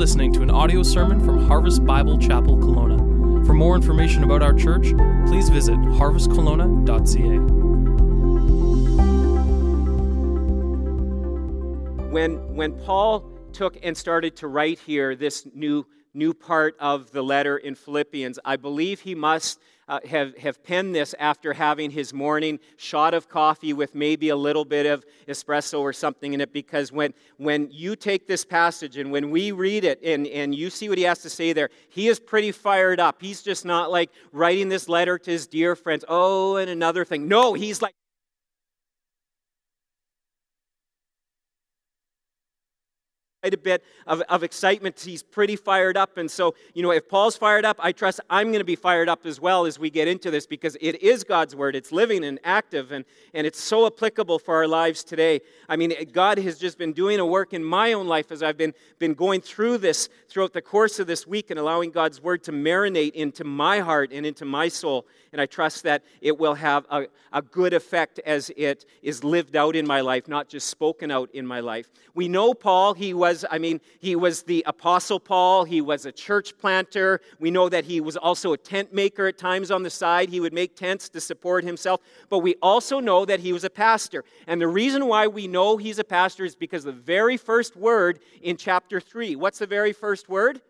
listening to an audio sermon from Harvest Bible Chapel Kelowna. For more information about our church, please visit harvestkelowna.ca. When, when Paul took and started to write here this new, new part of the letter in Philippians, I believe he must uh, have, have penned this after having his morning shot of coffee with maybe a little bit of espresso or something in it. Because when, when you take this passage and when we read it and, and you see what he has to say there, he is pretty fired up. He's just not like writing this letter to his dear friends, oh, and another thing. No, he's like, quite a bit of, of excitement. He's pretty fired up. And so, you know, if Paul's fired up, I trust I'm going to be fired up as well as we get into this because it is God's word. It's living and active, and, and it's so applicable for our lives today. I mean, God has just been doing a work in my own life as I've been, been going through this throughout the course of this week and allowing God's word to marinate into my heart and into my soul. And I trust that it will have a, a good effect as it is lived out in my life, not just spoken out in my life. We know Paul, he was, I mean, he was the Apostle Paul, he was a church planter. We know that he was also a tent maker at times on the side. He would make tents to support himself. But we also know that he was a pastor. And the reason why we know he's a pastor is because the very first word in chapter 3. What's the very first word?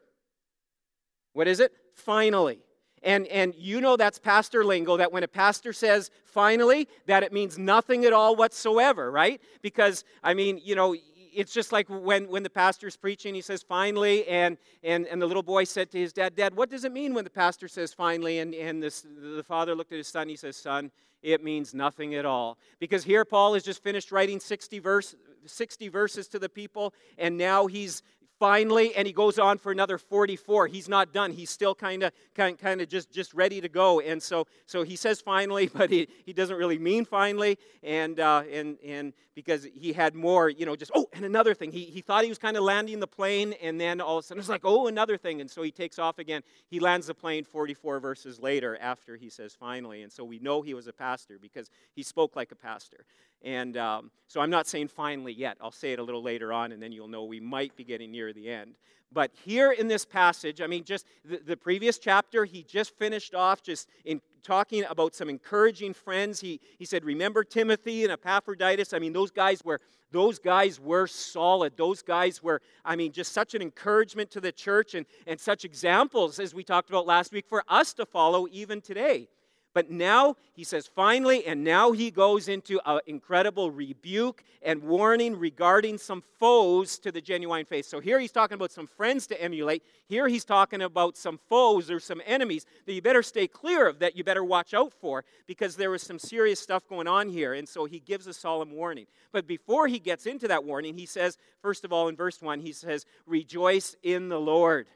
What is it? Finally. And, and you know that's pastor lingo that when a pastor says finally, that it means nothing at all whatsoever, right? Because, I mean, you know, it's just like when, when the pastor's preaching, he says finally, and, and, and the little boy said to his dad, Dad, what does it mean when the pastor says finally? And, and this, the father looked at his son, he says, Son, it means nothing at all. Because here Paul has just finished writing 60, verse, 60 verses to the people, and now he's finally and he goes on for another 44 he's not done. He's still kind of kind of just just ready to go. And so so he says finally but he, he doesn't really mean finally. And uh, and and because he had more you know just oh and another thing. He, he thought he was kind of landing the plane and then all of a sudden it's like oh another thing. And so he takes off again. He lands the plane 44 verses later after he says finally. And so we know he was a pastor because he spoke like a pastor and um, so I'm not saying finally yet. I'll say it a little later on, and then you'll know we might be getting near the end. But here in this passage, I mean, just the, the previous chapter, he just finished off just in talking about some encouraging friends. He, he said, Remember Timothy and Epaphroditus? I mean, those guys were those guys were solid. Those guys were, I mean, just such an encouragement to the church and, and such examples, as we talked about last week, for us to follow even today. But now he says, finally, and now he goes into an incredible rebuke and warning regarding some foes to the genuine faith. So here he's talking about some friends to emulate. Here he's talking about some foes or some enemies that you better stay clear of, that you better watch out for, because there was some serious stuff going on here. And so he gives a solemn warning. But before he gets into that warning, he says, first of all, in verse 1, he says, Rejoice in the Lord.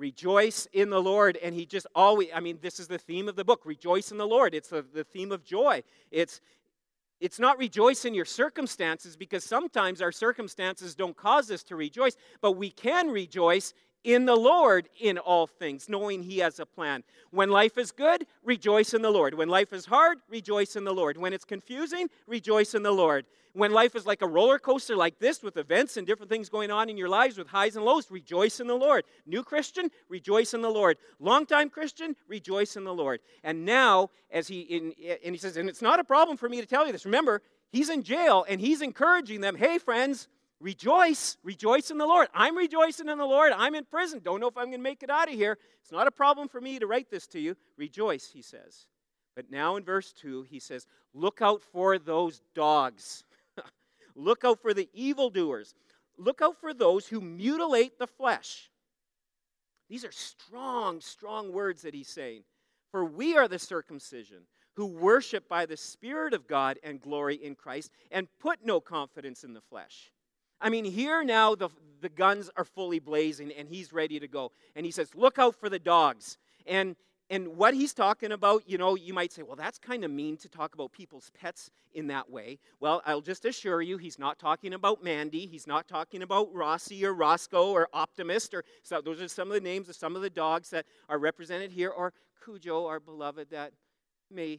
Rejoice in the Lord. And he just always, I mean, this is the theme of the book. Rejoice in the Lord. It's the, the theme of joy. It's, it's not rejoice in your circumstances because sometimes our circumstances don't cause us to rejoice, but we can rejoice in the Lord in all things, knowing He has a plan. When life is good, rejoice in the Lord. When life is hard, rejoice in the Lord. When it's confusing, rejoice in the Lord. When life is like a roller coaster like this, with events and different things going on in your lives with highs and lows, rejoice in the Lord. New Christian, rejoice in the Lord. Longtime Christian, rejoice in the Lord. And now, as he in, and he says, and it's not a problem for me to tell you this. Remember, he's in jail and he's encouraging them. Hey, friends, Rejoice, rejoice in the Lord. I'm rejoicing in the Lord. I'm in prison. Don't know if I'm going to make it out of here. It's not a problem for me to write this to you. Rejoice, he says. But now in verse 2, he says, Look out for those dogs. Look out for the evildoers. Look out for those who mutilate the flesh. These are strong, strong words that he's saying. For we are the circumcision who worship by the Spirit of God and glory in Christ and put no confidence in the flesh. I mean, here now the, the guns are fully blazing and he's ready to go. And he says, Look out for the dogs. And and what he's talking about, you know, you might say, well, that's kind of mean to talk about people's pets in that way. Well, I'll just assure you, he's not talking about Mandy. He's not talking about Rossi or Roscoe or Optimist. Or so those are some of the names of some of the dogs that are represented here. Or Cujo, our beloved, that may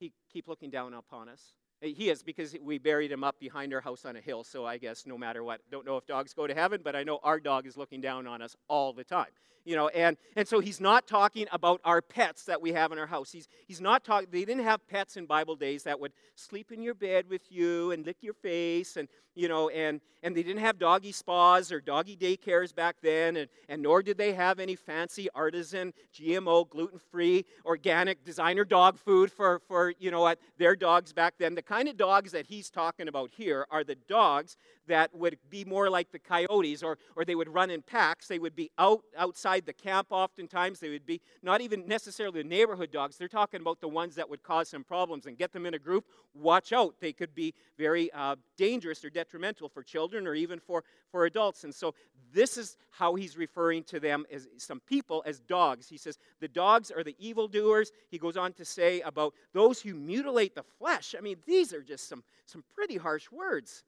he keep looking down upon us. He is because we buried him up behind our house on a hill. So I guess no matter what, don't know if dogs go to heaven, but I know our dog is looking down on us all the time. You know, and, and so he's not talking about our pets that we have in our house. He's, he's not talking, they didn't have pets in Bible days that would sleep in your bed with you and lick your face and, you know, and, and they didn't have doggy spas or doggy daycares back then, and, and nor did they have any fancy artisan, GMO, gluten-free, organic designer dog food for, for you know, their dogs back then. The kind of dogs that he's talking about here are the dogs that would be more like the coyotes, or, or they would run in packs. They would be out outside the camp oftentimes. They would be not even necessarily the neighborhood dogs. They're talking about the ones that would cause some problems and get them in a group. Watch out. They could be very uh, dangerous or detrimental for children or even for, for adults. And so this is how he's referring to them as some people as dogs. He says, the dogs are the evildoers. He goes on to say about those who mutilate the flesh. I mean, these are just some, some pretty harsh words.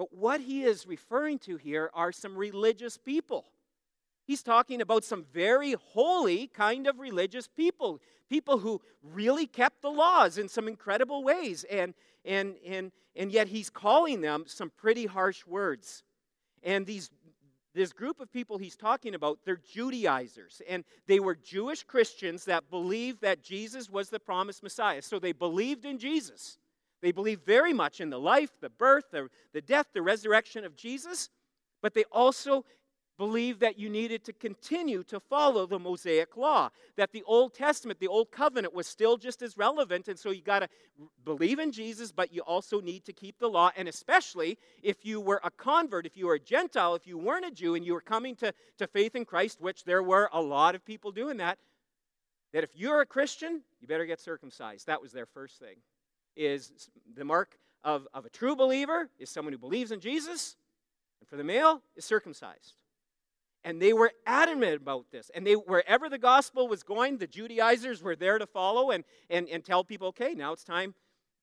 But what he is referring to here are some religious people. He's talking about some very holy kind of religious people, people who really kept the laws in some incredible ways. And, and, and, and yet he's calling them some pretty harsh words. And these, this group of people he's talking about, they're Judaizers. And they were Jewish Christians that believed that Jesus was the promised Messiah. So they believed in Jesus. They believed very much in the life, the birth, the, the death, the resurrection of Jesus, but they also believed that you needed to continue to follow the Mosaic law, that the Old Testament, the Old Covenant, was still just as relevant. And so you got to believe in Jesus, but you also need to keep the law. And especially if you were a convert, if you were a Gentile, if you weren't a Jew and you were coming to, to faith in Christ, which there were a lot of people doing that, that if you're a Christian, you better get circumcised. That was their first thing is the mark of, of a true believer is someone who believes in Jesus, and for the male is circumcised. And they were adamant about this. And they wherever the gospel was going, the Judaizers were there to follow and, and, and tell people, okay, now it's time.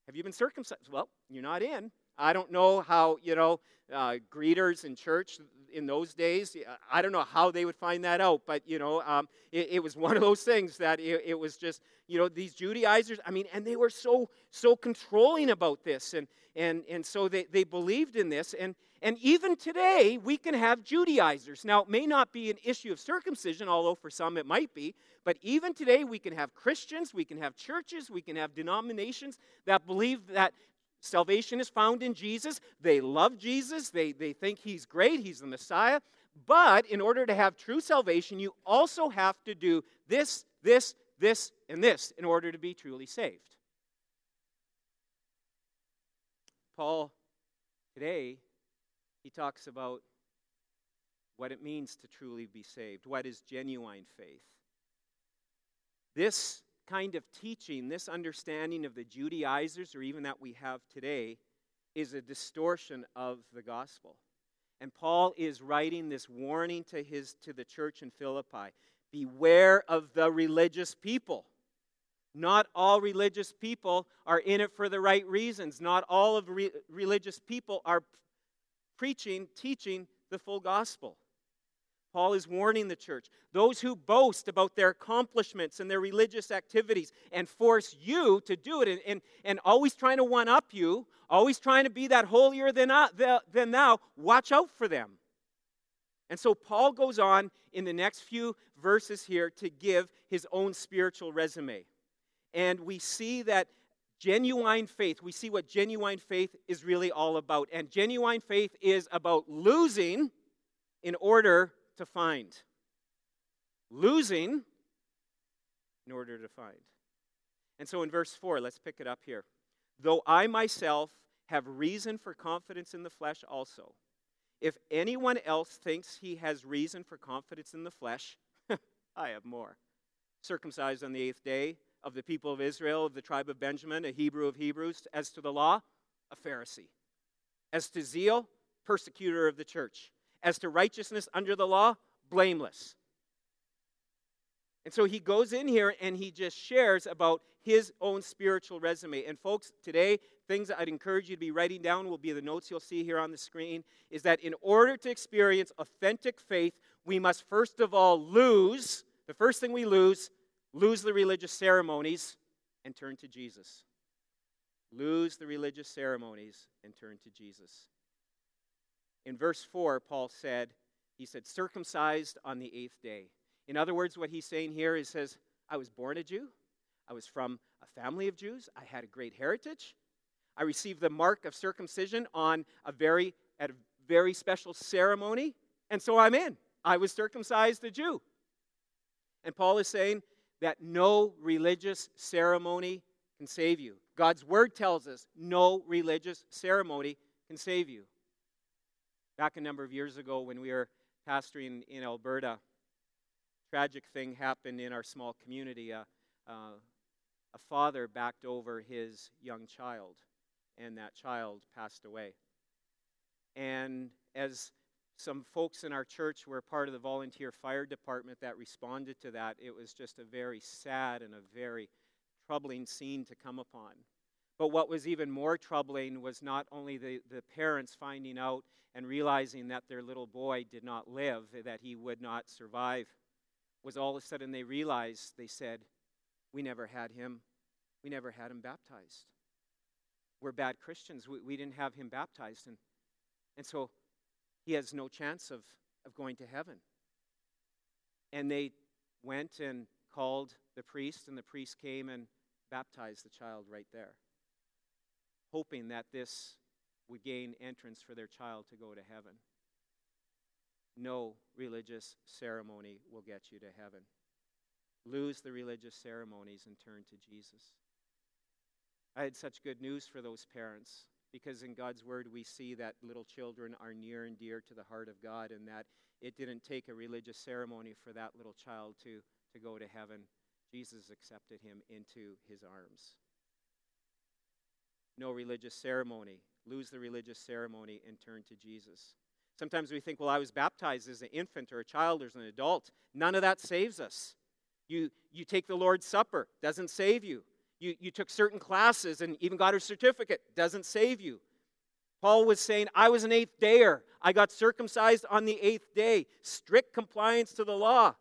Have you been circumcised? Well, you're not in. I don't know how, you know, uh, greeters in church in those days, I don't know how they would find that out, but, you know, um, it, it, was one of those things that it, it, was just, you know, these Judaizers, I mean, and they were so, so controlling about this. And, and, and so they, they believed in this. And, and even today, we can have Judaizers. Now, it may not be an issue of circumcision, although for some it might be, but even today, we can have Christians, we can have churches, we can have denominations that believe that Salvation is found in Jesus. They love Jesus. They, they think he's great. He's the Messiah. But in order to have true salvation, you also have to do this, this, this, and this in order to be truly saved. Paul, today, he talks about what it means to truly be saved, what is genuine faith. This kind of teaching, this understanding of the Judaizers, or even that we have today, is a distortion of the gospel. And Paul is writing this warning to, his, to the church in Philippi Beware of the religious people. Not all religious people are in it for the right reasons. Not all of re- religious people are preaching, teaching the full gospel. Paul is warning the church those who boast about their accomplishments and their religious activities and force you to do it and, and, and always trying to one up you, always trying to be that holier than, uh, than thou, watch out for them. And so Paul goes on in the next few verses here to give his own spiritual resume. And we see that genuine faith, we see what genuine faith is really all about. And genuine faith is about losing in order to find, losing in order to find. And so in verse 4, let's pick it up here. Though I myself have reason for confidence in the flesh also, if anyone else thinks he has reason for confidence in the flesh, I have more. Circumcised on the eighth day, of the people of Israel, of the tribe of Benjamin, a Hebrew of Hebrews. As to the law, a Pharisee. As to zeal, persecutor of the church as to righteousness under the law, blameless. And so he goes in here and he just shares about his own spiritual resume. And folks, today, things I'd encourage you to be writing down will be the notes you'll see here on the screen is that in order to experience authentic faith, we must first of all lose, the first thing we lose, lose the religious ceremonies and turn to Jesus. lose the religious ceremonies and turn to Jesus. In verse 4, Paul said, he said, circumcised on the eighth day. In other words, what he's saying here is says, I was born a Jew. I was from a family of Jews. I had a great heritage. I received the mark of circumcision on a very at a very special ceremony, and so I'm in. I was circumcised a Jew. And Paul is saying that no religious ceremony can save you. God's word tells us no religious ceremony can save you. Back a number of years ago when we were pastoring in Alberta, tragic thing happened in our small community. Uh, uh, a father backed over his young child, and that child passed away. And as some folks in our church were part of the volunteer fire department that responded to that, it was just a very sad and a very troubling scene to come upon. But what was even more troubling was not only the, the parents finding out and realizing that their little boy did not live, that he would not survive, was all of a sudden they realized, they said, We never had him. We never had him baptized. We're bad Christians. We, we didn't have him baptized. And, and so he has no chance of, of going to heaven. And they went and called the priest, and the priest came and baptized the child right there, hoping that this would gain entrance for their child to go to heaven. No religious ceremony will get you to heaven. Lose the religious ceremonies and turn to Jesus. I had such good news for those parents because in God's Word we see that little children are near and dear to the heart of God and that it didn't take a religious ceremony for that little child to, to go to heaven. Jesus accepted him into his arms. No religious ceremony. Lose the religious ceremony and turn to Jesus. Sometimes we think, well, I was baptized as an infant or a child or as an adult. None of that saves us. You, you take the Lord's Supper, doesn't save you. You, you took certain classes and even got a certificate, doesn't save you. Paul was saying, I was an eighth dayer. I got circumcised on the eighth day. Strict compliance to the law.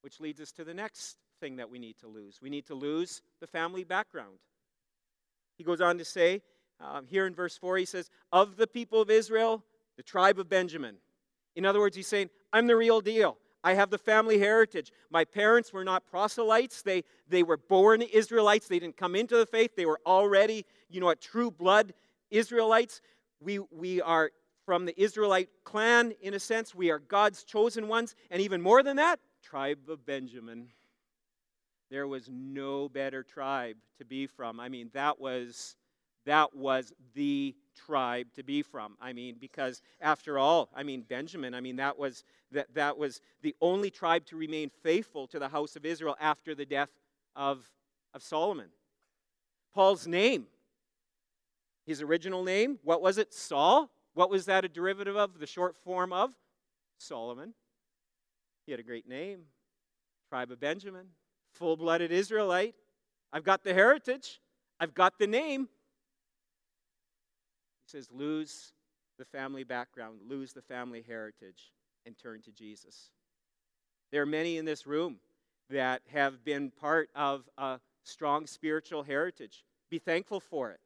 Which leads us to the next thing that we need to lose. We need to lose the family background. He goes on to say, um, here in verse 4, he says, Of the people of Israel, the tribe of Benjamin. In other words, he's saying, I'm the real deal. I have the family heritage. My parents were not proselytes. They, they were born Israelites. They didn't come into the faith. They were already, you know, a true blood Israelites. We, we are from the Israelite clan, in a sense. We are God's chosen ones. And even more than that, tribe of Benjamin. There was no better tribe to be from. I mean, that was that was the tribe to be from. I mean, because after all, I mean, Benjamin, I mean, that was, that, that was the only tribe to remain faithful to the house of Israel after the death of, of Solomon. Paul's name, his original name, what was it? Saul? What was that a derivative of, the short form of? Solomon. He had a great name. Tribe of Benjamin, full blooded Israelite. I've got the heritage, I've got the name It says, lose the family background, lose the family heritage, and turn to Jesus. There are many in this room that have been part of a strong spiritual heritage. Be thankful for it.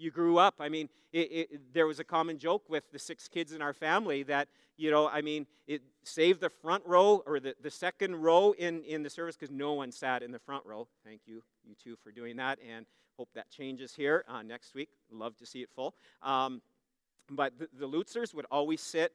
You grew up. I mean, it, it, there was a common joke with the six kids in our family that, you know, I mean, it saved the front row or the, the second row in, in the service because no one sat in the front row. Thank you, you two, for doing that. And Hope that changes here uh, next week. Love to see it full. Um, but the, the Lutzers would always sit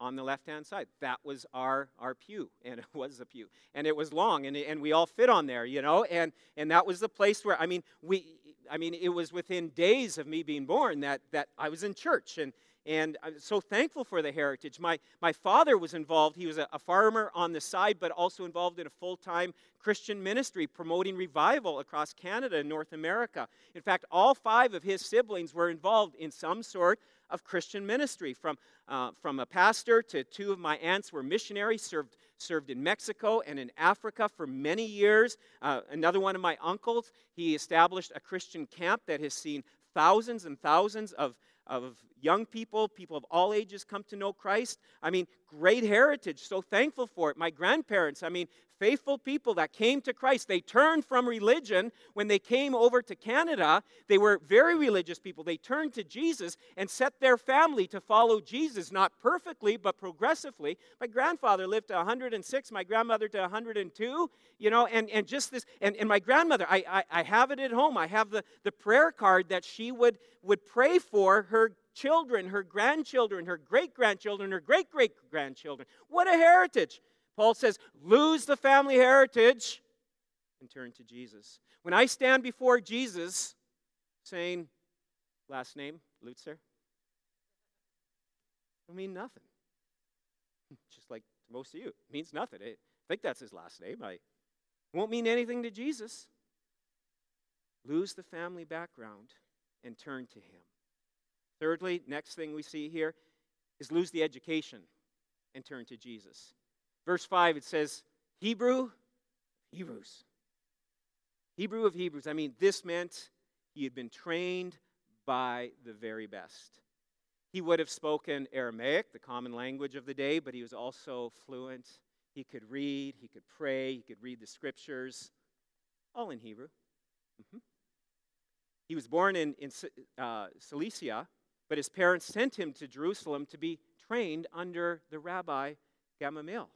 on the left hand side. That was our, our pew, and it was a pew. And it was long, and, and we all fit on there, you know? And, and that was the place where, I mean, we, I mean, it was within days of me being born that, that I was in church. And, and I'm so thankful for the heritage. My, my father was involved. He was a, a farmer on the side, but also involved in a full time Christian ministry promoting revival across Canada and North America. In fact, all five of his siblings were involved in some sort of Christian ministry. From, uh, from a pastor to two of my aunts were missionaries, served, served in Mexico and in Africa for many years. Uh, another one of my uncles, he established a Christian camp that has seen thousands and thousands of of young people, people of all ages come to know Christ. I mean, great heritage. So thankful for it. My grandparents, I mean, faithful people that came to Christ. They turned from religion when they came over to Canada. They were very religious people. They turned to Jesus and set their family to follow Jesus, not perfectly, but progressively. My grandfather lived to 106, my grandmother to 102, you know, and, and just this, and, and my grandmother, I, I, I have it at home. I have the, the prayer card that she would, would pray for her children, her grandchildren, her great grandchildren, her great great grandchildren. What a heritage. Paul says, lose the family heritage and turn to Jesus. When I stand before Jesus saying, last name, Lutzer, it mean nothing. Just like most of you, it means nothing. I think that's his last name. I, it won't mean anything to Jesus. Lose the family background and turn to him. Thirdly, next thing we see here is lose the education and turn to Jesus. Verse 5, it says, Hebrew, Hebrews. Hebrew of Hebrews. I mean, this meant he had been trained by the very best. He would have spoken Aramaic, the common language of the day, but he was also fluent. He could read, he could pray, he could read the scriptures, all in Hebrew. Mm-hmm. He was born in, in uh, Cilicia, but his parents sent him to Jerusalem to be trained under the rabbi Gamaliel.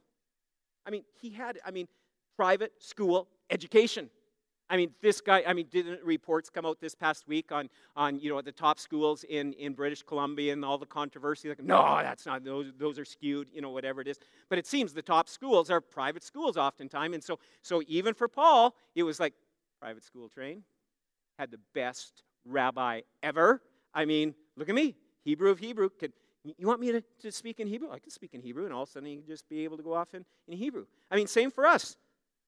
I mean, he had, I mean, private school education. I mean, this guy, I mean, didn't reports come out this past week on, on you know, the top schools in, in British Columbia and all the controversy? Like, no, that's not, those, those are skewed, you know, whatever it is. But it seems the top schools are private schools oftentimes. And so, so even for Paul, it was like, private school train, had the best rabbi ever. I mean, look at me, Hebrew of Hebrew. Can, you want me to, to speak in Hebrew? I can speak in Hebrew, and all of a sudden you just be able to go off in, in Hebrew. I mean, same for us.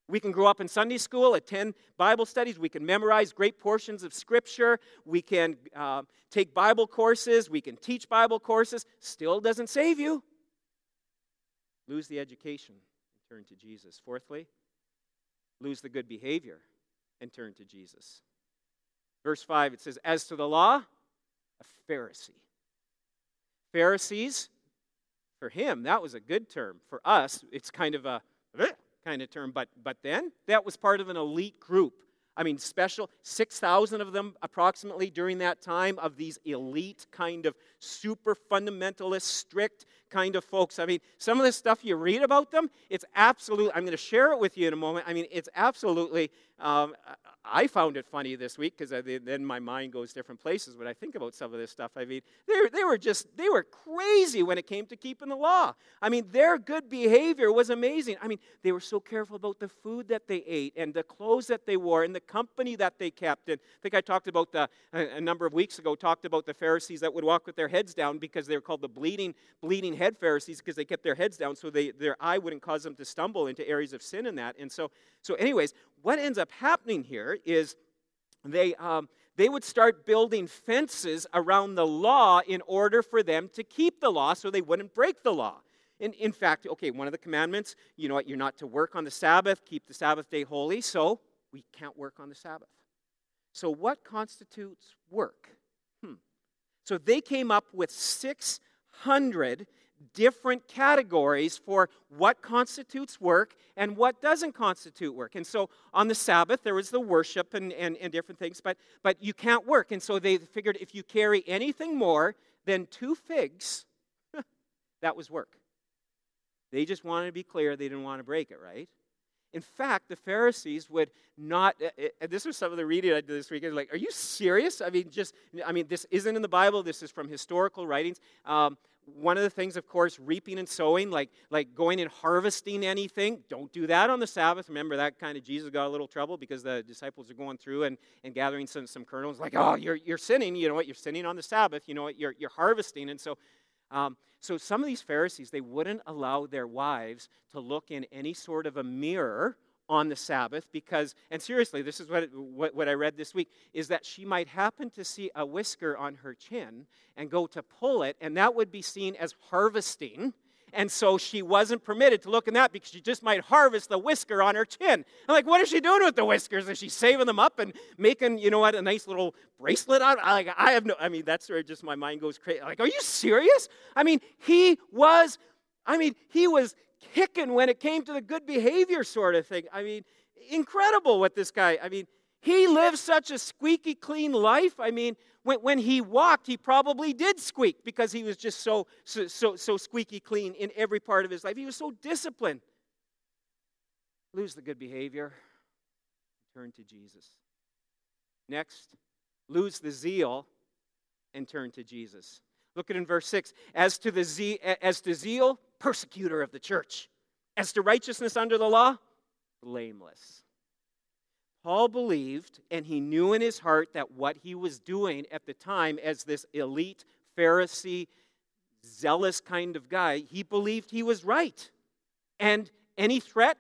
We can grow up in Sunday school, attend Bible studies. We can memorize great portions of Scripture. We can uh, take Bible courses. We can teach Bible courses. Still doesn't save you. Lose the education and turn to Jesus. Fourthly, lose the good behavior and turn to Jesus. Verse 5, it says, As to the law, a Pharisee. Pharisees, for him, that was a good term. For us, it's kind of a kind of term. But, but then, that was part of an elite group. I mean, special, 6,000 of them approximately during that time of these elite kind of super fundamentalist, strict kind of folks. I mean, some of the stuff you read about them, it's absolutely, I'm going to share it with you in a moment. I mean, it's absolutely um, I found it funny this week because then my mind goes different places when I think about some of this stuff. I mean, they, they were just, they were crazy when it came to keeping the law. I mean, their good behavior was amazing. I mean, they were so careful about the food that they ate and the clothes that they wore and the company that they kept. And I think I talked about the, a, number of weeks ago, talked about the Pharisees that would walk with their heads down because they were called the bleeding, bleeding head Pharisees because they kept their heads down so they, their eye wouldn't cause them to stumble into areas of sin and that. And so, so anyways, what ends up happening here is they, um, they would start building fences around the law in order for them to keep the law so they wouldn't break the law. In, in fact, okay, one of the commandments, you know what, you're not to work on the Sabbath, keep the Sabbath day holy, so we can't work on the Sabbath. So, what constitutes work? Hmm. So, they came up with 600 different categories for what constitutes work and what doesn't constitute work. And so on the Sabbath, there was the worship and, and, and different things, but, but you can't work. And so they figured if you carry anything more than two figs, that was work. They just wanted to be clear, they didn't want to break it, right? In fact, the Pharisees would not, and uh, uh, this was some of the reading I did this weekend, like, are you serious? I mean, just, I mean, this isn't in the Bible, this is from historical writings. Um, one of the things, of course, reaping and sowing, like, like going and harvesting anything, don't do that on the Sabbath. Remember that kind of Jesus got a little trouble because the disciples are going through and, and gathering some, some kernels, like, oh, you're, you're sinning. You know what? You're sinning on the Sabbath. You know what? You're, you're harvesting. And so, um, so some of these Pharisees, they wouldn't allow their wives to look in any sort of a mirror on the Sabbath because, and seriously, this is what, what, what, I read this week, is that she might happen to see a whisker on her chin and go to pull it, and that would be seen as harvesting. And so she wasn't permitted to look in that because she just might harvest the whisker on her chin. I'm like, what is she doing with the whiskers? Is she saving them up and making, you know what, a nice little bracelet out? Like, I have no, I mean, that's where just my mind goes crazy. Like, are you serious? I mean, he was, I mean, he was kicking when it came to the good behavior sort of thing. I mean, incredible what this guy, I mean, he lived such a squeaky clean life. I mean, when, when he walked, he probably did squeak because he was just so, so, so, so squeaky clean in every part of his life. He was so disciplined. Lose the good behavior, turn to Jesus. Next, lose the zeal and turn to Jesus. Look at in verse 6. As to the ze- as to zeal, persecutor of the church. As to righteousness under the law, blameless. Paul believed, and he knew in his heart that what he was doing at the time as this elite Pharisee, zealous kind of guy, he believed he was right. And any threat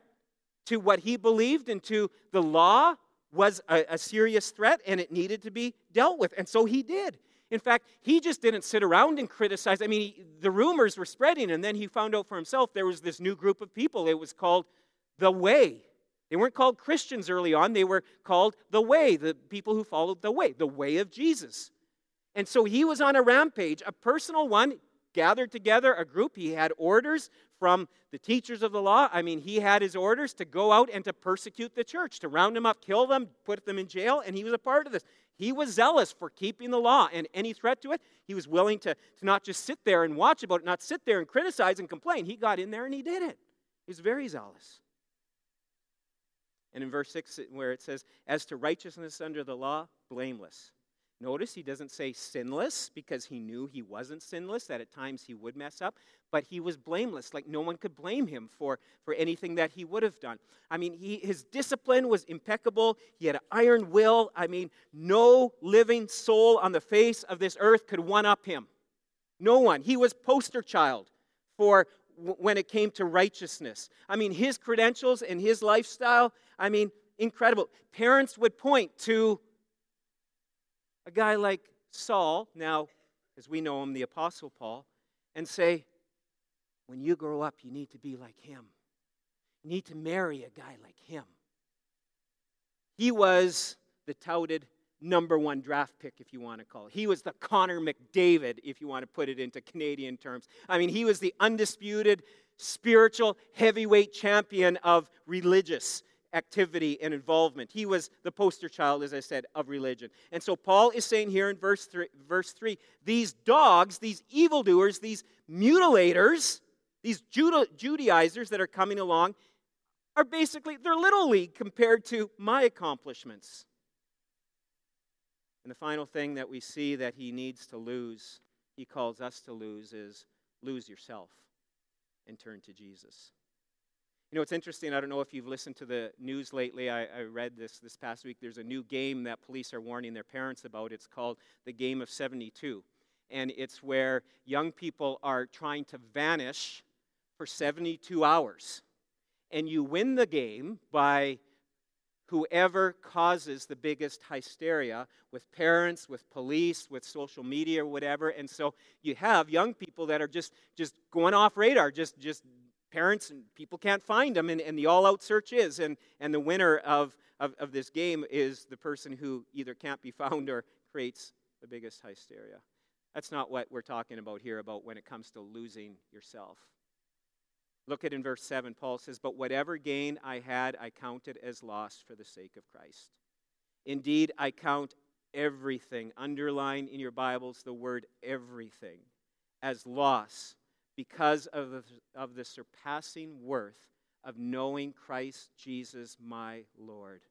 to what he believed and to the law was a, a, serious threat and it needed to be dealt with. And so he did. In fact, he just didn't sit around and criticize. I mean, he, the rumors were spreading, and then he found out for himself there was this new group of people. It was called the Way. They weren't called Christians early on, they were called the Way, the people who followed the Way, the Way of Jesus. And so he was on a rampage, a personal one, gathered together a group. He had orders from the teachers of the law. I mean, he had his orders to go out and to persecute the church, to round them up, kill them, put them in jail, and he was a part of this. He was zealous for keeping the law and any threat to it. He was willing to, to not just sit there and watch about it, not sit there and criticize and complain. He got in there and he did it. He was very zealous. And in verse 6, where it says, As to righteousness under the law, blameless. Notice he doesn't say sinless because he knew he wasn't sinless, that at times he would mess up, but he was blameless. Like no one could blame him for, for anything that he would have done. I mean, he, his discipline was impeccable. He had an iron will. I mean, no living soul on the face of this earth could one up him. No one. He was poster child for when it came to righteousness. I mean, his credentials and his lifestyle, I mean, incredible. Parents would point to a guy like Saul, now, as we know him, the Apostle Paul, and say, when you grow up, you need to be like him. You need to marry a guy like him. He was the touted number one draft pick, if you want to call it. He was the Connor McDavid, if you want to put it into Canadian terms. I mean, he was the undisputed spiritual heavyweight champion of religious activity and involvement. He was the poster child, as I said, of religion. And so Paul is saying here in verse 3, verse 3 these dogs, these evildoers, these mutilators, these Judaizers that are coming along, are basically, they're little league compared to my accomplishments. And the final thing that we see that he needs to lose, he calls us to lose, is lose yourself and turn to Jesus. You know, it's interesting. I don't know if you've listened to the news lately. I, I, read this this past week. There's a new game that police are warning their parents about. It's called the Game of 72. And it's where young people are trying to vanish for 72 hours. And you win the game by whoever causes the biggest hysteria with parents, with police, with social media, or whatever. And so you have young people that are just just going off radar, just just parents and people can't find them, and, and the all-out search is, and and the winner of, of of this game is the person who either can't be found or creates the biggest hysteria. That's not what we're talking about here about when it comes to losing yourself. Look at in verse 7, Paul says, But whatever gain I had, I counted as loss for the sake of Christ. Indeed, I count everything, underline in your Bibles the word everything, as loss because of the, of the surpassing worth of knowing Christ Jesus my Lord.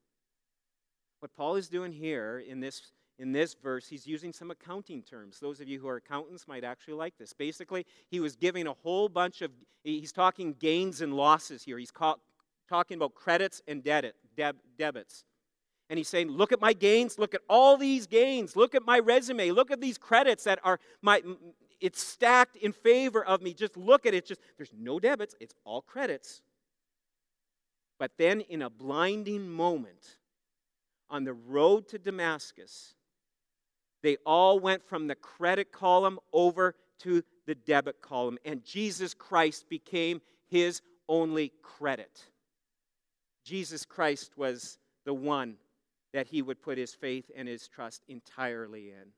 What Paul is doing here in this in this verse, he's using some accounting terms. Those of you who are accountants might actually like this. Basically, he was giving a whole bunch of, he's talking gains and losses here. He's ca- talking about credits and debit, deb, debits. And he's saying, look at my gains, look at all these gains, look at my resume, look at these credits that are my, it's stacked in favor of me. Just look at it. Just there's no debits, it's all credits. But then in a blinding moment, on the road to Damascus, they all went from the credit column over to the debit column, and Jesus Christ became his only credit. Jesus Christ was the one that he would put his faith and his trust entirely in.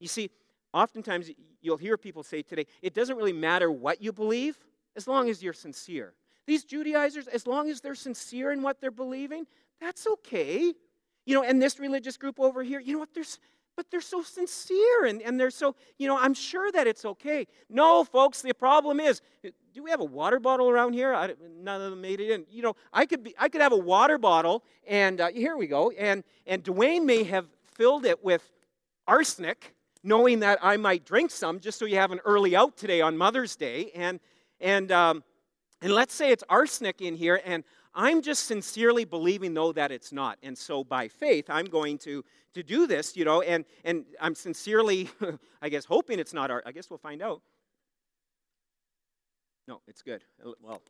You see, oftentimes you'll hear people say today, it doesn't really matter what you believe, as long as you're sincere. These Judaizers, as long as they're sincere in what they're believing, that's okay. You know, and this religious group over here, you know what? There's but they're so sincere and, and they're so, you know, I'm sure that it's okay. No, folks, the problem is, do we have a water bottle around here? I, none of them made it in. You know, I could, be, I could have a water bottle, and uh, here we go, and, and Dwayne may have filled it with arsenic, knowing that I might drink some, just so you have an early out today on Mother's Day, and, and, um, and let's say it's arsenic in here, and I'm just sincerely believing, though, that it's not. And so by faith, I'm going to, to do this, you know, and, and I'm sincerely, I guess, hoping it's not art. I guess we'll find out. No, it's good. Well,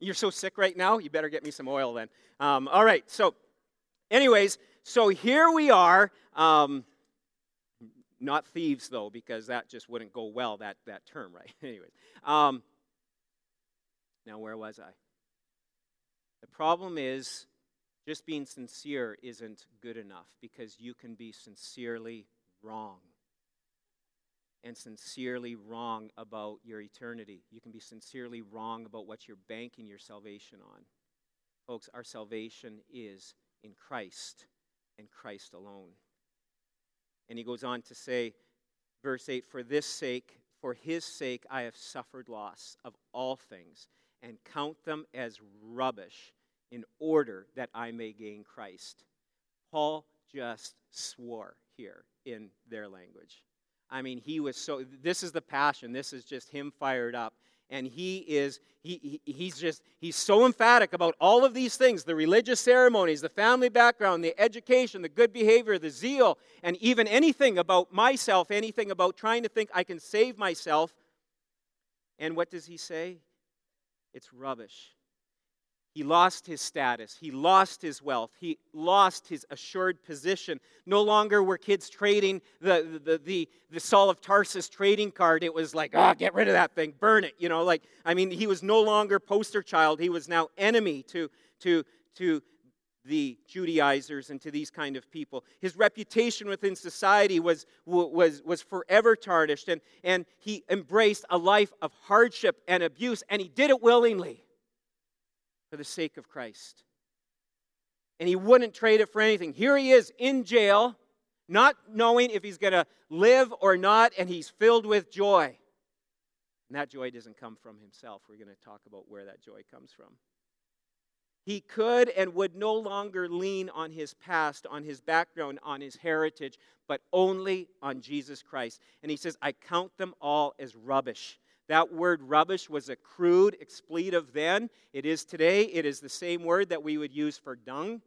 you're so sick right now, you better get me some oil then. Um, all right, so, anyways, so here we are. Um, not thieves, though, because that just wouldn't go well, that, that term, right? anyways. Um, now, where was I? The problem is just being sincere isn't good enough because you can be sincerely wrong. And sincerely wrong about your eternity. You can be sincerely wrong about what you're banking your salvation on. Folks, our salvation is in Christ and Christ alone. And he goes on to say, verse 8, For this sake, for his sake, I have suffered loss of all things and count them as rubbish in order that I may gain Christ. Paul just swore here in their language. I mean, he was so, this is the passion. This is just him fired up. And he is, he, he, he's just, he's so emphatic about all of these things the religious ceremonies, the family background, the education, the good behavior, the zeal, and even anything about myself, anything about trying to think I can save myself. And what does he say? It's rubbish. He lost his status. He lost his wealth. He lost his assured position. No longer were kids trading the, the, the, the Saul of Tarsus trading card. It was like, oh, get rid of that thing, burn it. You know, like, I mean, he was no longer poster child. He was now enemy to, to, to the Judaizers and to these kind of people. His reputation within society was, was, was forever tarnished, and, and he embraced a life of hardship and abuse, and he did it willingly for the sake of Christ. And he wouldn't trade it for anything. Here he is in jail, not knowing if he's going to live or not, and he's filled with joy. And that joy doesn't come from himself. We're going to talk about where that joy comes from. He could and would no longer lean on his past, on his background, on his heritage, but only on Jesus Christ. And he says, I count them all as rubbish that word rubbish was a crude expletive then. It is today. It is the same word that we would use for dung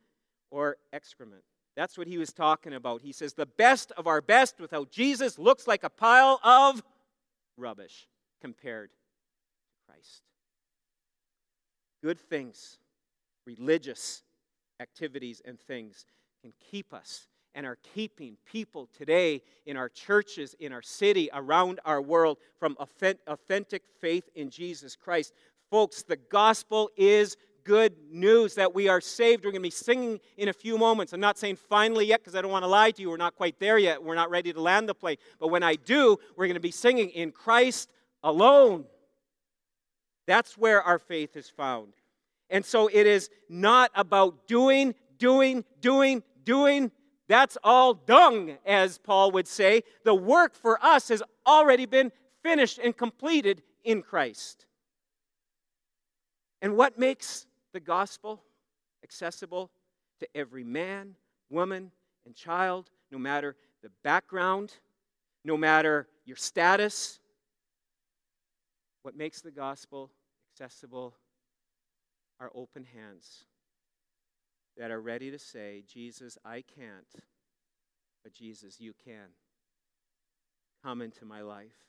or excrement. That's what he was talking about. He says, The best of our best without Jesus looks like a pile of rubbish compared to Christ. Good things, religious activities and things can keep us and are keeping people today in our churches, in our city, around our world from authentic faith in Jesus Christ. Folks, the gospel is good news that we are saved. We're going to be singing in a few moments. I'm not saying finally yet because I don't want to lie to you. We're not quite there yet. We're not ready to land the plane. But when I do, we're going to be singing in Christ alone. That's where our faith is found. And so it is not about doing, doing, doing, doing, that's all dung, as Paul would say. The work for us has already been finished and completed in Christ. And what makes the gospel accessible to every man, woman, and child, no matter the background, no matter your status? What makes the gospel accessible are open hands that are ready to say, Jesus, I can't, but Jesus, you can. Come into my life.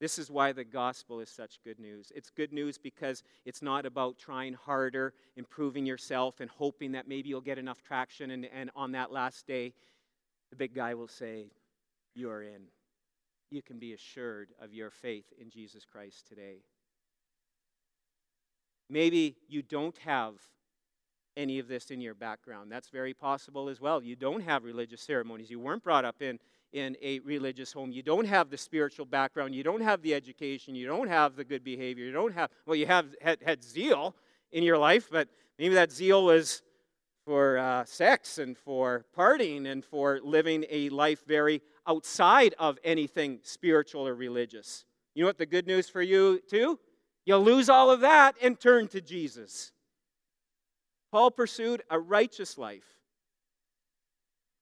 This is why the gospel is such good news. It's good news because it's not about trying harder, improving yourself, and hoping that maybe you'll get enough traction, and, and on that last day, the big guy will say, You're in. You can be assured of your faith in Jesus Christ today. Maybe you don't have any of this in your background. That's very possible as well. You don't have religious ceremonies. You weren't brought up in, in a religious home. You don't have the spiritual background. You don't have the education. You don't have the good behavior. You don't have, well, you have had, had zeal in your life, but maybe that zeal was for uh, sex and for partying and for living a life very outside of anything spiritual or religious. You know what the good news for you, too? You'll lose all of that and turn to Jesus. Paul pursued a righteous life,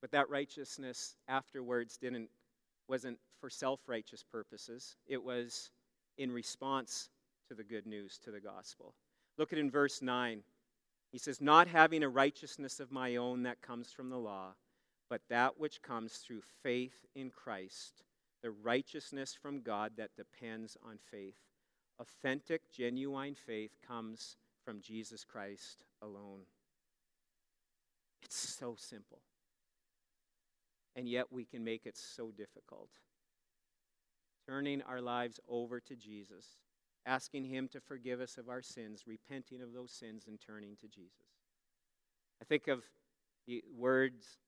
but that righteousness afterwards didn't, wasn't for self righteous purposes, it was in response to the good news, to the gospel. Look at in verse 9. He says, Not having a righteousness of my own that comes from the law, but that which comes through faith in Christ, the righteousness from God that depends on faith. Authentic, genuine faith comes from Jesus Christ alone. It's so simple. And yet we can make it so difficult. Turning our lives over to Jesus, asking Him to forgive us of our sins, repenting of those sins, and turning to Jesus. I think of the words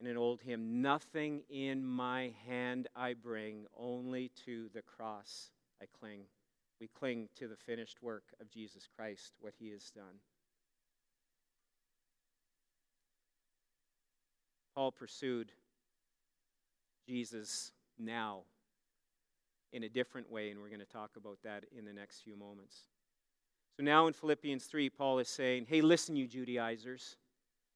in an old hymn Nothing in my hand I bring, only to the cross I cling. We cling to the finished work of Jesus Christ, what he has done. Paul pursued Jesus now in a different way, and we're going to talk about that in the next few moments. So now in Philippians 3, Paul is saying, Hey, listen, you Judaizers.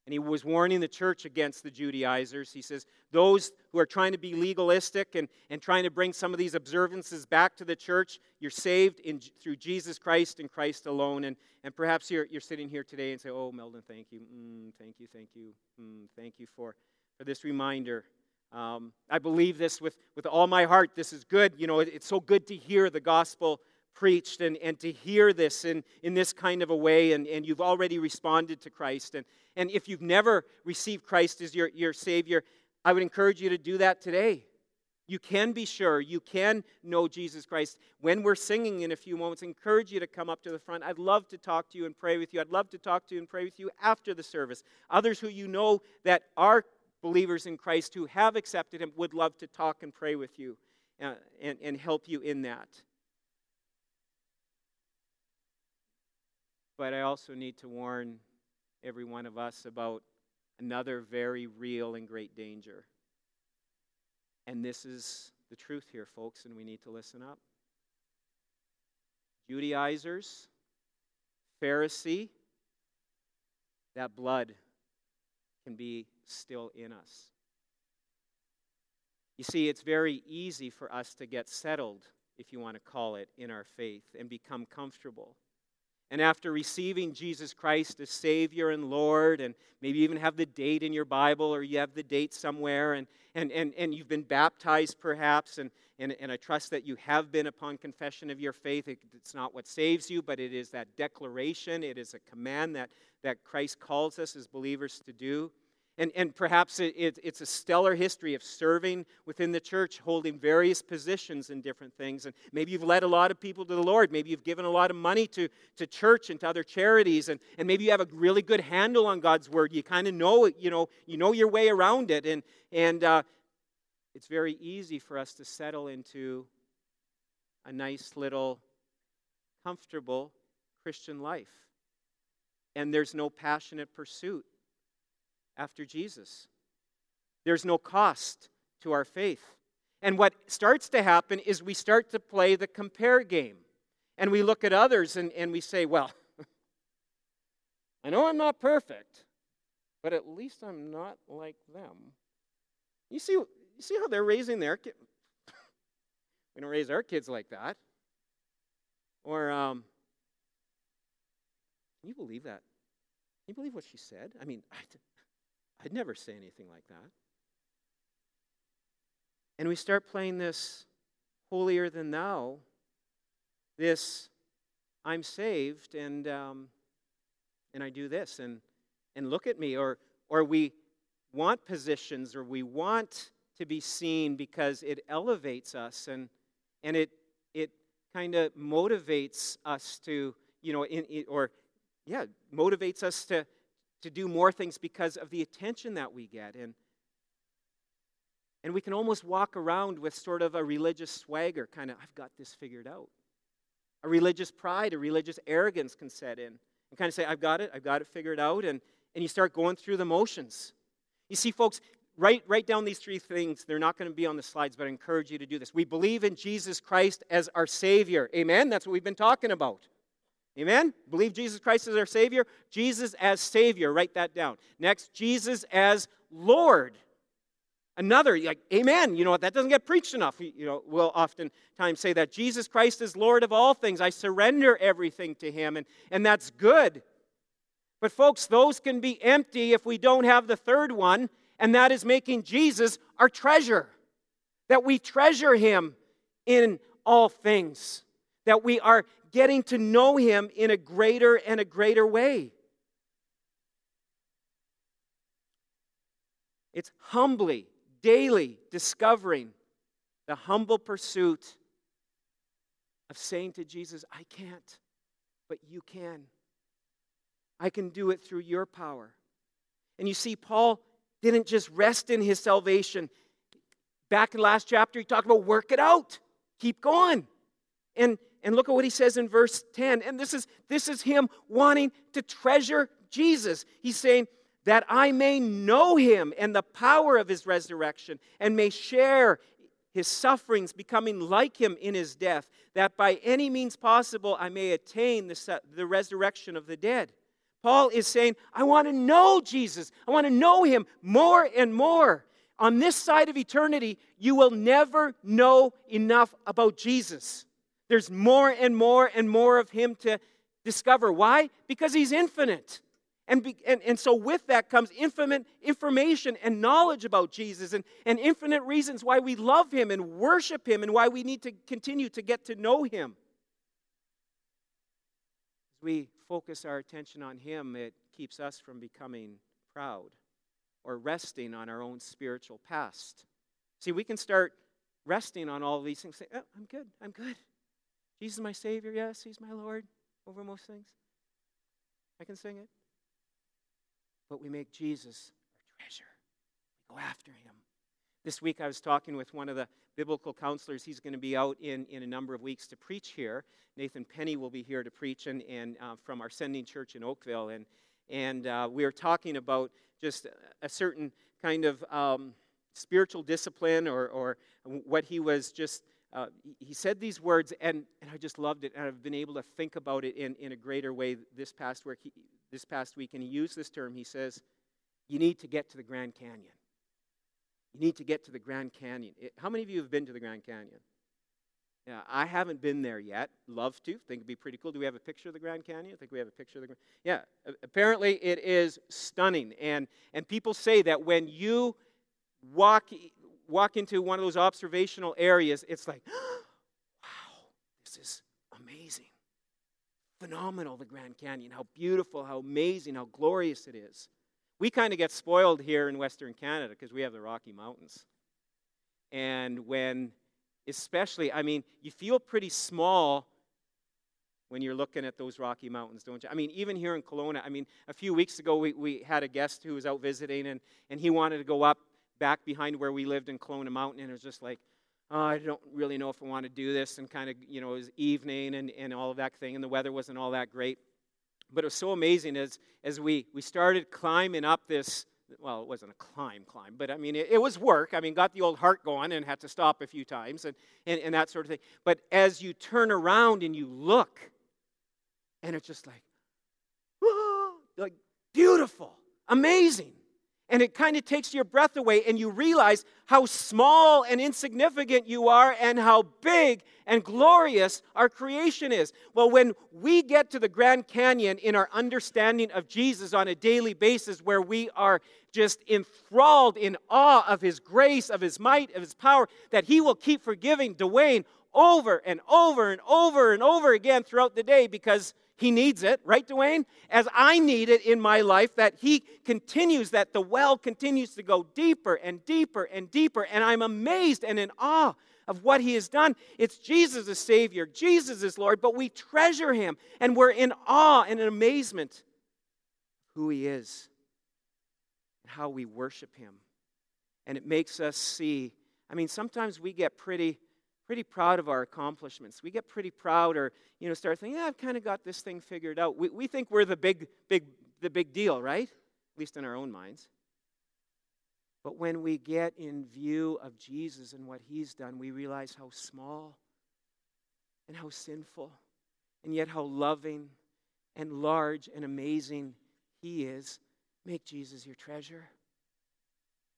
And he was warning the church against the Judaizers. He says, Those who are trying to be legalistic and, and trying to bring some of these observances back to the church, you're saved in, through Jesus Christ and Christ alone. And, and perhaps you're, you're sitting here today and say, Oh, Meldon, thank you. Mm, thank you, thank you. Mm, thank you for, for this reminder. Um, I believe this with, with all my heart. This is good. You know, it, it's so good to hear the gospel preached and, and to hear this in, in this kind of a way, and, and you've already responded to Christ. And, and if you've never received Christ as your, your Savior, I would encourage you to do that today. You can be sure. You can know Jesus Christ. When we're singing in a few moments, I encourage you to come up to the front. I'd love to talk to you and pray with you. I'd love to talk to you and pray with you after the service. Others who you know that are believers in Christ who have accepted Him would love to talk and pray with you uh, and, and help you in that. But I also need to warn every one of us about another very real and great danger. And this is the truth here, folks, and we need to listen up. Judaizers, Pharisee, that blood can be still in us. You see, it's very easy for us to get settled, if you want to call it, in our faith and become comfortable. And after receiving Jesus Christ as Savior and Lord, and maybe even have the date in your Bible or you have the date somewhere, and, and, and, and you've been baptized perhaps, and, and, and I trust that you have been upon confession of your faith. It, it's not what saves you, but it is that declaration, it is a command that, that Christ calls us as believers to do. And, and perhaps it, it, it's a stellar history of serving within the church, holding various positions in different things. And maybe you've led a lot of people to the Lord. Maybe you've given a lot of money to, to church and to other charities. And, and maybe you have a really good handle on God's word. You kind of know, it, you know, you know your way around it. And, and uh, it's very easy for us to settle into a nice little comfortable Christian life. And there's no passionate pursuit after Jesus. There's no cost to our faith. And what starts to happen is we start to play the compare game. And we look at others and, and we say, well, I know I'm not perfect, but at least I'm not like them. You see, you see how they're raising their kids? we don't raise our kids like that. Or, um, can you believe that? Can you believe what she said? I mean, I, I'd never say anything like that. And we start playing this holier than thou, this I'm saved and, um, and I do this and, and look at me. Or, or we want positions or we want to be seen because it elevates us and, and it, it kind of motivates us to, you know, in, in, or yeah, motivates us to, to do more things because of the attention that we get. And, and we can almost walk around with sort of a religious swagger, kind of, I've got this figured out. A religious pride, a religious arrogance can set in and kind of say, I've got it, I've got it figured out. And, and you start going through the motions. You see, folks, write, write down these three things. They're not going to be on the slides, but I encourage you to do this. We believe in Jesus Christ as our Savior. Amen? That's what we've been talking about. Amen? Believe Jesus Christ as our Savior. Jesus as Savior. Write that down. Next, Jesus as Lord. Another, like, amen. You know what? That doesn't get preached enough. You know, we'll oftentimes say that Jesus Christ is Lord of all things. I surrender everything to Him, and, and that's good. But, folks, those can be empty if we don't have the third one, and that is making Jesus our treasure. That we treasure Him in all things. That we are getting to know Him in a greater and a greater way. It's humbly, daily discovering the humble pursuit of saying to Jesus, I can't, but you can. I can do it through your power. And you see, Paul didn't just rest in his salvation. Back in the last chapter, he talked about work it out, keep going. And, and look at what he says in verse 10. And this is, this is him wanting to treasure Jesus. He's saying, that I may know him and the power of his resurrection, and may share his sufferings, becoming like him in his death, that by any means possible I may attain the, the resurrection of the dead. Paul is saying, I want to know Jesus. I want to know him more and more. On this side of eternity, you will never know enough about Jesus. There's more and more and more of him to discover. Why? Because he's infinite. And, be, and, and so, with that comes infinite information and knowledge about Jesus and, and infinite reasons why we love him and worship him and why we need to continue to get to know him. As we focus our attention on Him, it keeps us from becoming proud or resting on our own spiritual past. See, we can start resting on all these things. Say, oh, I'm good. I'm good. Jesus is my Savior. Yes, He's my Lord over most things. I can sing it. But we make Jesus our treasure. We go after Him. This week I was talking with one of the biblical counselors. He's going to be out in, in a number of weeks to preach here. Nathan Penny will be here to preach and, and uh, from our sending church in Oakville. And, and uh, we are talking about just a certain kind of um, spiritual discipline or, or what he was just, uh, he said these words, and, and I just loved it. And I've been able to think about it in, in a greater way this past, week, he, this past week. And he used this term. He says, You need to get to the Grand Canyon. You need to get to the Grand Canyon. How many of you have been to the Grand Canyon? Yeah, I haven't been there yet. Love to. Think it'd be pretty cool. Do we have a picture of the Grand Canyon? I think we have a picture of the Grand. Yeah, apparently it is stunning, and and people say that when you walk walk into one of those observational areas, it's like, wow, this is amazing, phenomenal. The Grand Canyon, how beautiful, how amazing, how glorious it is. We kind of get spoiled here in Western Canada because we have the Rocky Mountains. And when, especially, I mean, you feel pretty small when you're looking at those Rocky Mountains, don't you? I mean, even here in Kelowna, I mean, a few weeks ago we, we had a guest who was out visiting and, and he wanted to go up back behind where we lived in Kelowna Mountain and it was just like, oh, I don't really know if I want to do this. And kind of, you know, it was evening and, and all of that thing and the weather wasn't all that great. But it was so amazing as, as we, we started climbing up this, well, it wasn't a climb, climb, but I mean, it, it, was work. I mean, got the old heart going and had to stop a few times and, and, and that sort of thing. But as you turn around and you look, and it's just like, like beautiful, amazing. And it kind of takes your breath away, and you realize how small and insignificant you are, and how big and glorious our creation is. Well, when we get to the Grand Canyon in our understanding of Jesus on a daily basis, where we are just enthralled in awe of His grace, of His might, of His power, that He will keep forgiving Dwayne over and over and over and over again throughout the day because he needs it, right, Dwayne? As I need it in my life, that He continues, that the well continues to go deeper and deeper and deeper. And I'm amazed and in awe of what He has done. It's Jesus is Savior, Jesus is Lord, but we treasure Him and we're in awe and in amazement who He is and how we worship Him. And it makes us see. I mean, sometimes we get pretty pretty proud of our accomplishments. We get pretty proud or, you know, start thinking, yeah, I've kind of got this thing figured out. We, we think we're the big, big, the big deal, right? At least in our own minds. But when we get in view of Jesus and what he's done, we realize how small and how sinful, and yet how loving and large and amazing he is. Make Jesus your treasure.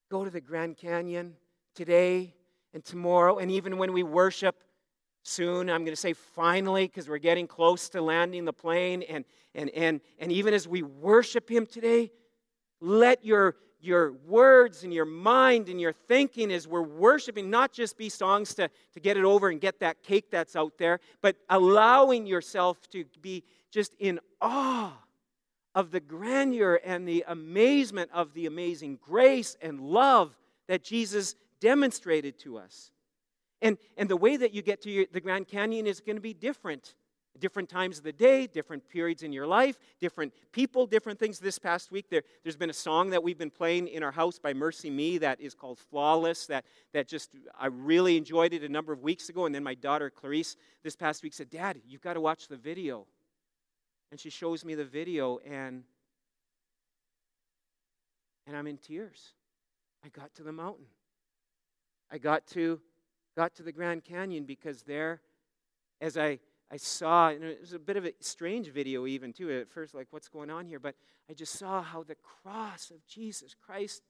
Go to the Grand Canyon today and tomorrow, and even when we worship soon, I'm going to say finally, because we're getting close to landing the plane, and, and, and, and even as we worship Him today, let your, your words and your mind and your thinking as we're worshiping not just be songs to, to get it over and get that cake that's out there, but allowing yourself to be just in awe of the grandeur and the amazement of the amazing grace and love that Jesus demonstrated to us. And, and the way that you get to your, the Grand Canyon is going to be different. Different times of the day, different periods in your life, different people, different things. This past week, there, there's been a song that we've been playing in our house by MercyMe that is called Flawless, that, that just, I really enjoyed it a number of weeks ago. And then my daughter, Clarice, this past week said, Dad, you've got to watch the video. And she shows me the video, and, and I'm in tears. I got to the mountain. I got to, got to the Grand Canyon because there, as I, I saw, and it was a bit of a strange video even too, at first, like, what's going on here? But I just saw how the cross of Jesus Christ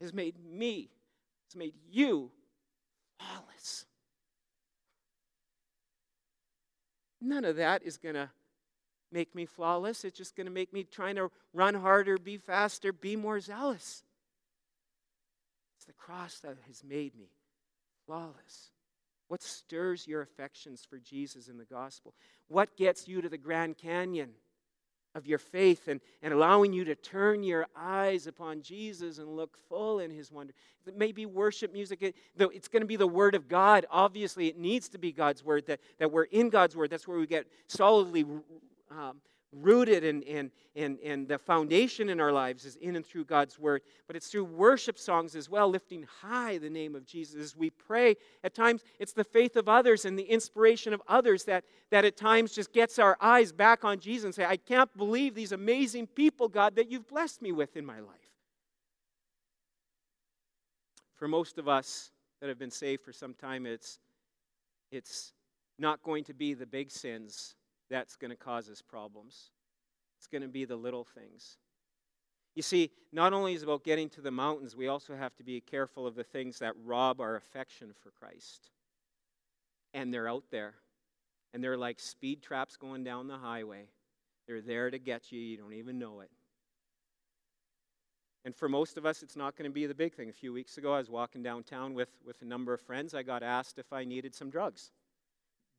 has made me, has made you flawless. None of that is going to make me flawless. It's just going to make me trying to run harder, be faster, be more zealous. It's the cross that has made me flawless. What stirs your affections for Jesus in the gospel? What gets you to the Grand Canyon of your faith and, and allowing you to turn your eyes upon Jesus and look full in his wonder? It may be worship music. It, it's going to be the Word of God. Obviously, it needs to be God's Word, that, that we're in God's Word. That's where we get solidly um, rooted and, and, and, and the foundation in our lives is in and through God's Word. But it's through worship songs as well, lifting high the name of Jesus. As we pray, at times it's the faith of others and the inspiration of others that, that at times just gets our eyes back on Jesus and say, I can't believe these amazing people, God, that you've blessed me with in my life. For most of us that have been saved for some time, it's, it's not going to be the big sins that's going to cause us problems. It's going to be the little things. You see, not only is it about getting to the mountains, we also have to be careful of the things that rob our affection for Christ. And they're out there. And they're like speed traps going down the highway. They're there to get you, you don't even know it. And for most of us, it's not going to be the big thing. A few weeks ago, I was walking downtown with, with a number of friends. I got asked if I needed some drugs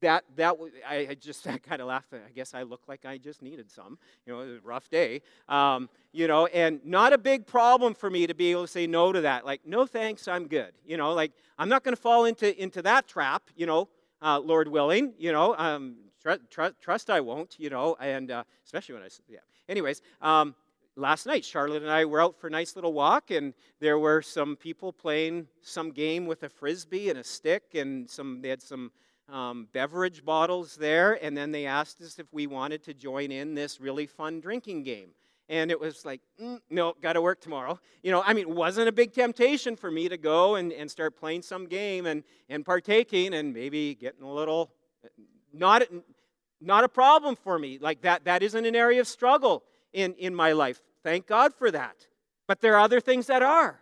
that that I, just I kind of laughed. I guess I look like I just needed some. You know, it was a rough day. Um, you know, and not a big problem for me to be able to say no to that. Like, no thanks, I'm good. You know, like I'm not going to fall into into that trap. You know, uh, Lord willing. You know, um, tr- tr- trust I won't. You know, and uh, especially when I yeah. Anyways. Um, last night, Charlotte and I were out for a nice little walk, and there were some people playing some game with a frisbee and a stick, and some they had some um, beverage bottles there, and then they asked us if we wanted to join in this really fun drinking game. And it was like, mm, no, got to work tomorrow. You know, I mean, it wasn't a big temptation for me to go and, and start playing some game and, and partaking and maybe getting a little, not, not a problem for me. Like that, that isn't an area of struggle in, in my life. Thank God for that. But there are other things that are.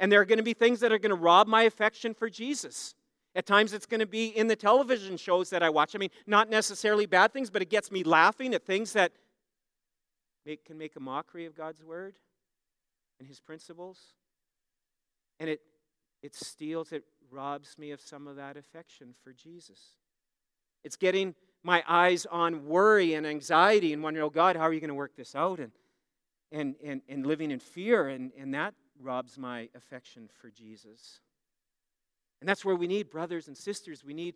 And there are going to be things that are going to rob my affection for Jesus. At times it's going to be in the television shows that I watch. I mean, not necessarily bad things, but it gets me laughing at things that make, can make a mockery of God's word and his principles. And it, it steals, it robs me of some of that affection for Jesus. It's getting my eyes on worry and anxiety and wondering, oh God, how are you going to work this out? And, and, and, and living in fear, and, and that robs my affection for Jesus. And that's where we need brothers and sisters. We need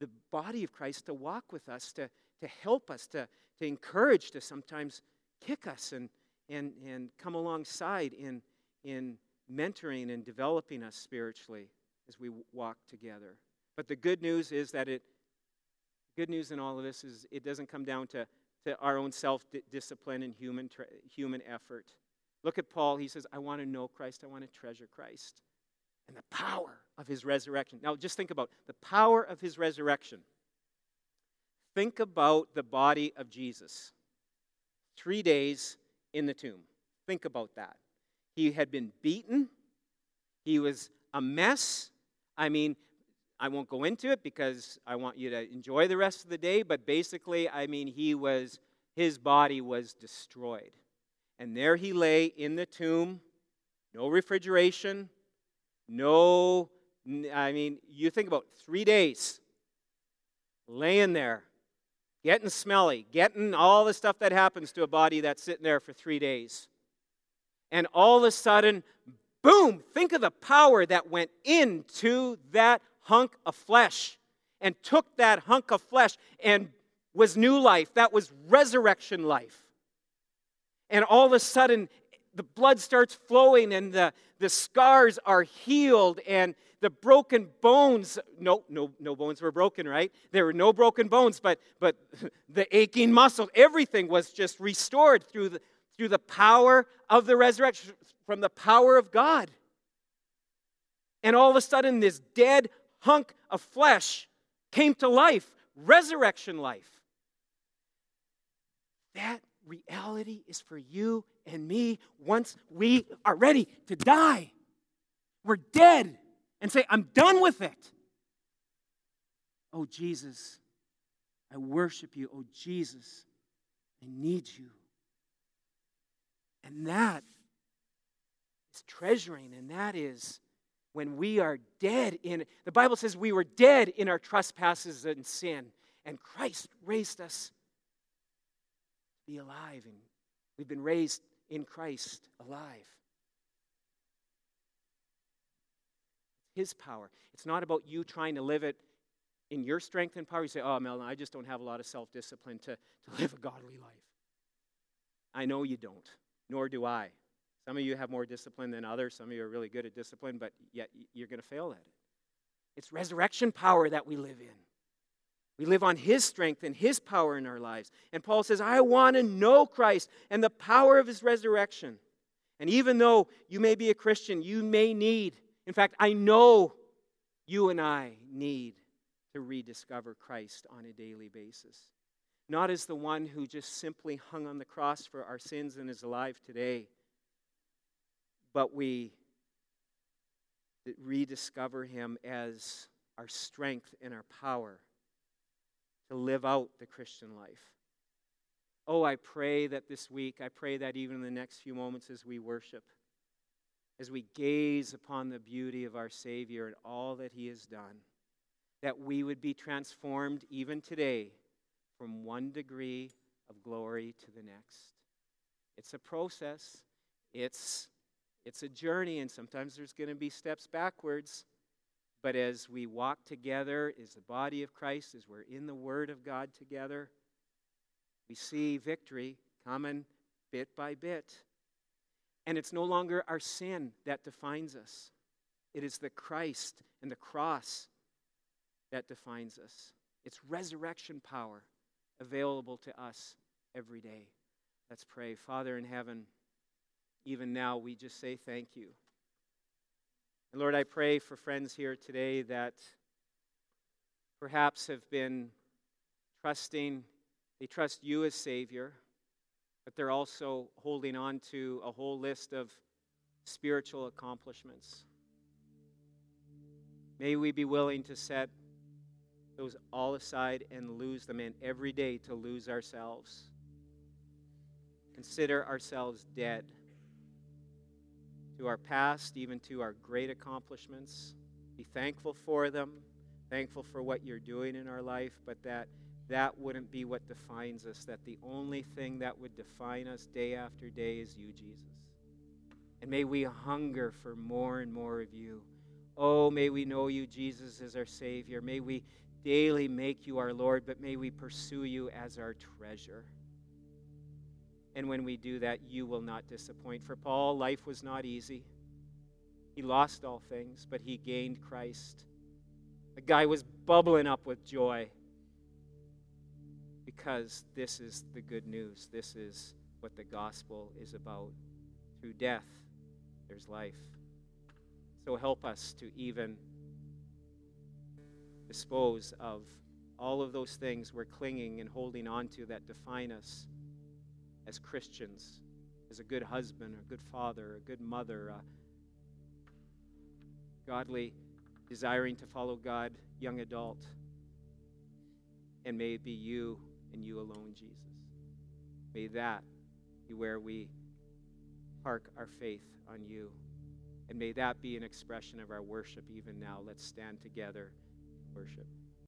the body of Christ to walk with us, to to help us, to, to encourage, to sometimes kick us and, and, and come alongside in, in mentoring and developing us spiritually as we walk together. But the good news is that it, good news in all of this is it doesn't come down to, to our own self discipline and human, human effort. Look at Paul. He says, I want to know Christ. I want to treasure Christ and the power of his resurrection. Now, just think about the power of his resurrection. Think about the body of Jesus. Three days in the tomb. Think about that. He had been beaten, he was a mess. I mean, I won't go into it because I want you to enjoy the rest of the day, but basically, I mean, he was, his body was destroyed. And there he lay in the tomb, no refrigeration, no, I mean, you think about three days laying there, getting smelly, getting all the stuff that happens to a body that's sitting there for three days. And all of a sudden, boom, think of the power that went into that hunk of flesh and took that hunk of flesh and was new life. That was resurrection life. And all of a sudden, the blood starts flowing and the, the scars are healed and the broken bones no no no bones were broken right? There were no broken bones but but the aching muscle everything was just restored through the through the power of the resurrection from the power of god. And all of a sudden this dead hunk of flesh came to life resurrection life. That reality is for you and me once we are ready to die. We're dead and say, I'm done with it. Oh, Jesus, I worship you. Oh, Jesus, I need you. And that is treasuring, and that is when we are dead in the Bible says we were dead in our trespasses and sin, and Christ raised us be alive, and we've been raised in Christ alive. His power. It's not about you trying to live it in your strength and power. You say, oh, Meldon, I just don't have a lot of self discipline to, to live a godly life. I know you don't, nor do I. Some of you have more discipline than others. Some of you are really good at discipline, but yet you're going to fail at it. It's resurrection power that we live in. We live on His strength and His power in our lives. And Paul says, I want to know Christ and the power of His resurrection. And even though you may be a Christian, you may need, in fact, I know you and I need to rediscover Christ on a daily basis. Not as the one who just simply hung on the cross for our sins and is alive today, but we rediscover Him as our strength and our power to live out the Christian life. Oh, I pray that this week, I pray that even in the next few moments as we worship, as we gaze upon the beauty of our Savior and all that He has done, that we would be transformed even today from one degree of glory to the next. It's a process, it's, it's a journey, and sometimes there's going to be steps backwards. But as we walk together as the body of Christ, as we're in the Word of God together, we see victory coming bit by bit. And it's no longer our sin that defines us, it is the Christ and the cross that defines us. It's resurrection power available to us every day. Let's pray. Father in heaven, even now we just say thank you. And Lord, I pray for friends here today that perhaps have been trusting, they trust you as Savior, but they're also holding on to a whole list of spiritual accomplishments. May we be willing to set those all aside and lose them, and every day to lose ourselves. Consider ourselves dead to our past, even to our great accomplishments. Be thankful for them, thankful for what you're doing in our life, but that that wouldn't be what defines us, that the only thing that would define us day after day is you, Jesus. And may we hunger for more and more of you. Oh, may we know you, Jesus, as our Savior. May we daily make you our Lord, but may we pursue you as our treasure. And when we do that, you will not disappoint. For Paul, life was not easy. He lost all things, but he gained Christ. The guy was bubbling up with joy because this is the good news. This is what the gospel is about. Through death, there's life. So help us to even dispose of all of those things we're clinging and holding on to that define us as Christians, as a good husband, a good father, a good mother, a godly, desiring to follow God, young adult. And may it be you and you alone, Jesus. May that be where we park our faith on you. And may that be an expression of our worship even now. Let's stand together worship.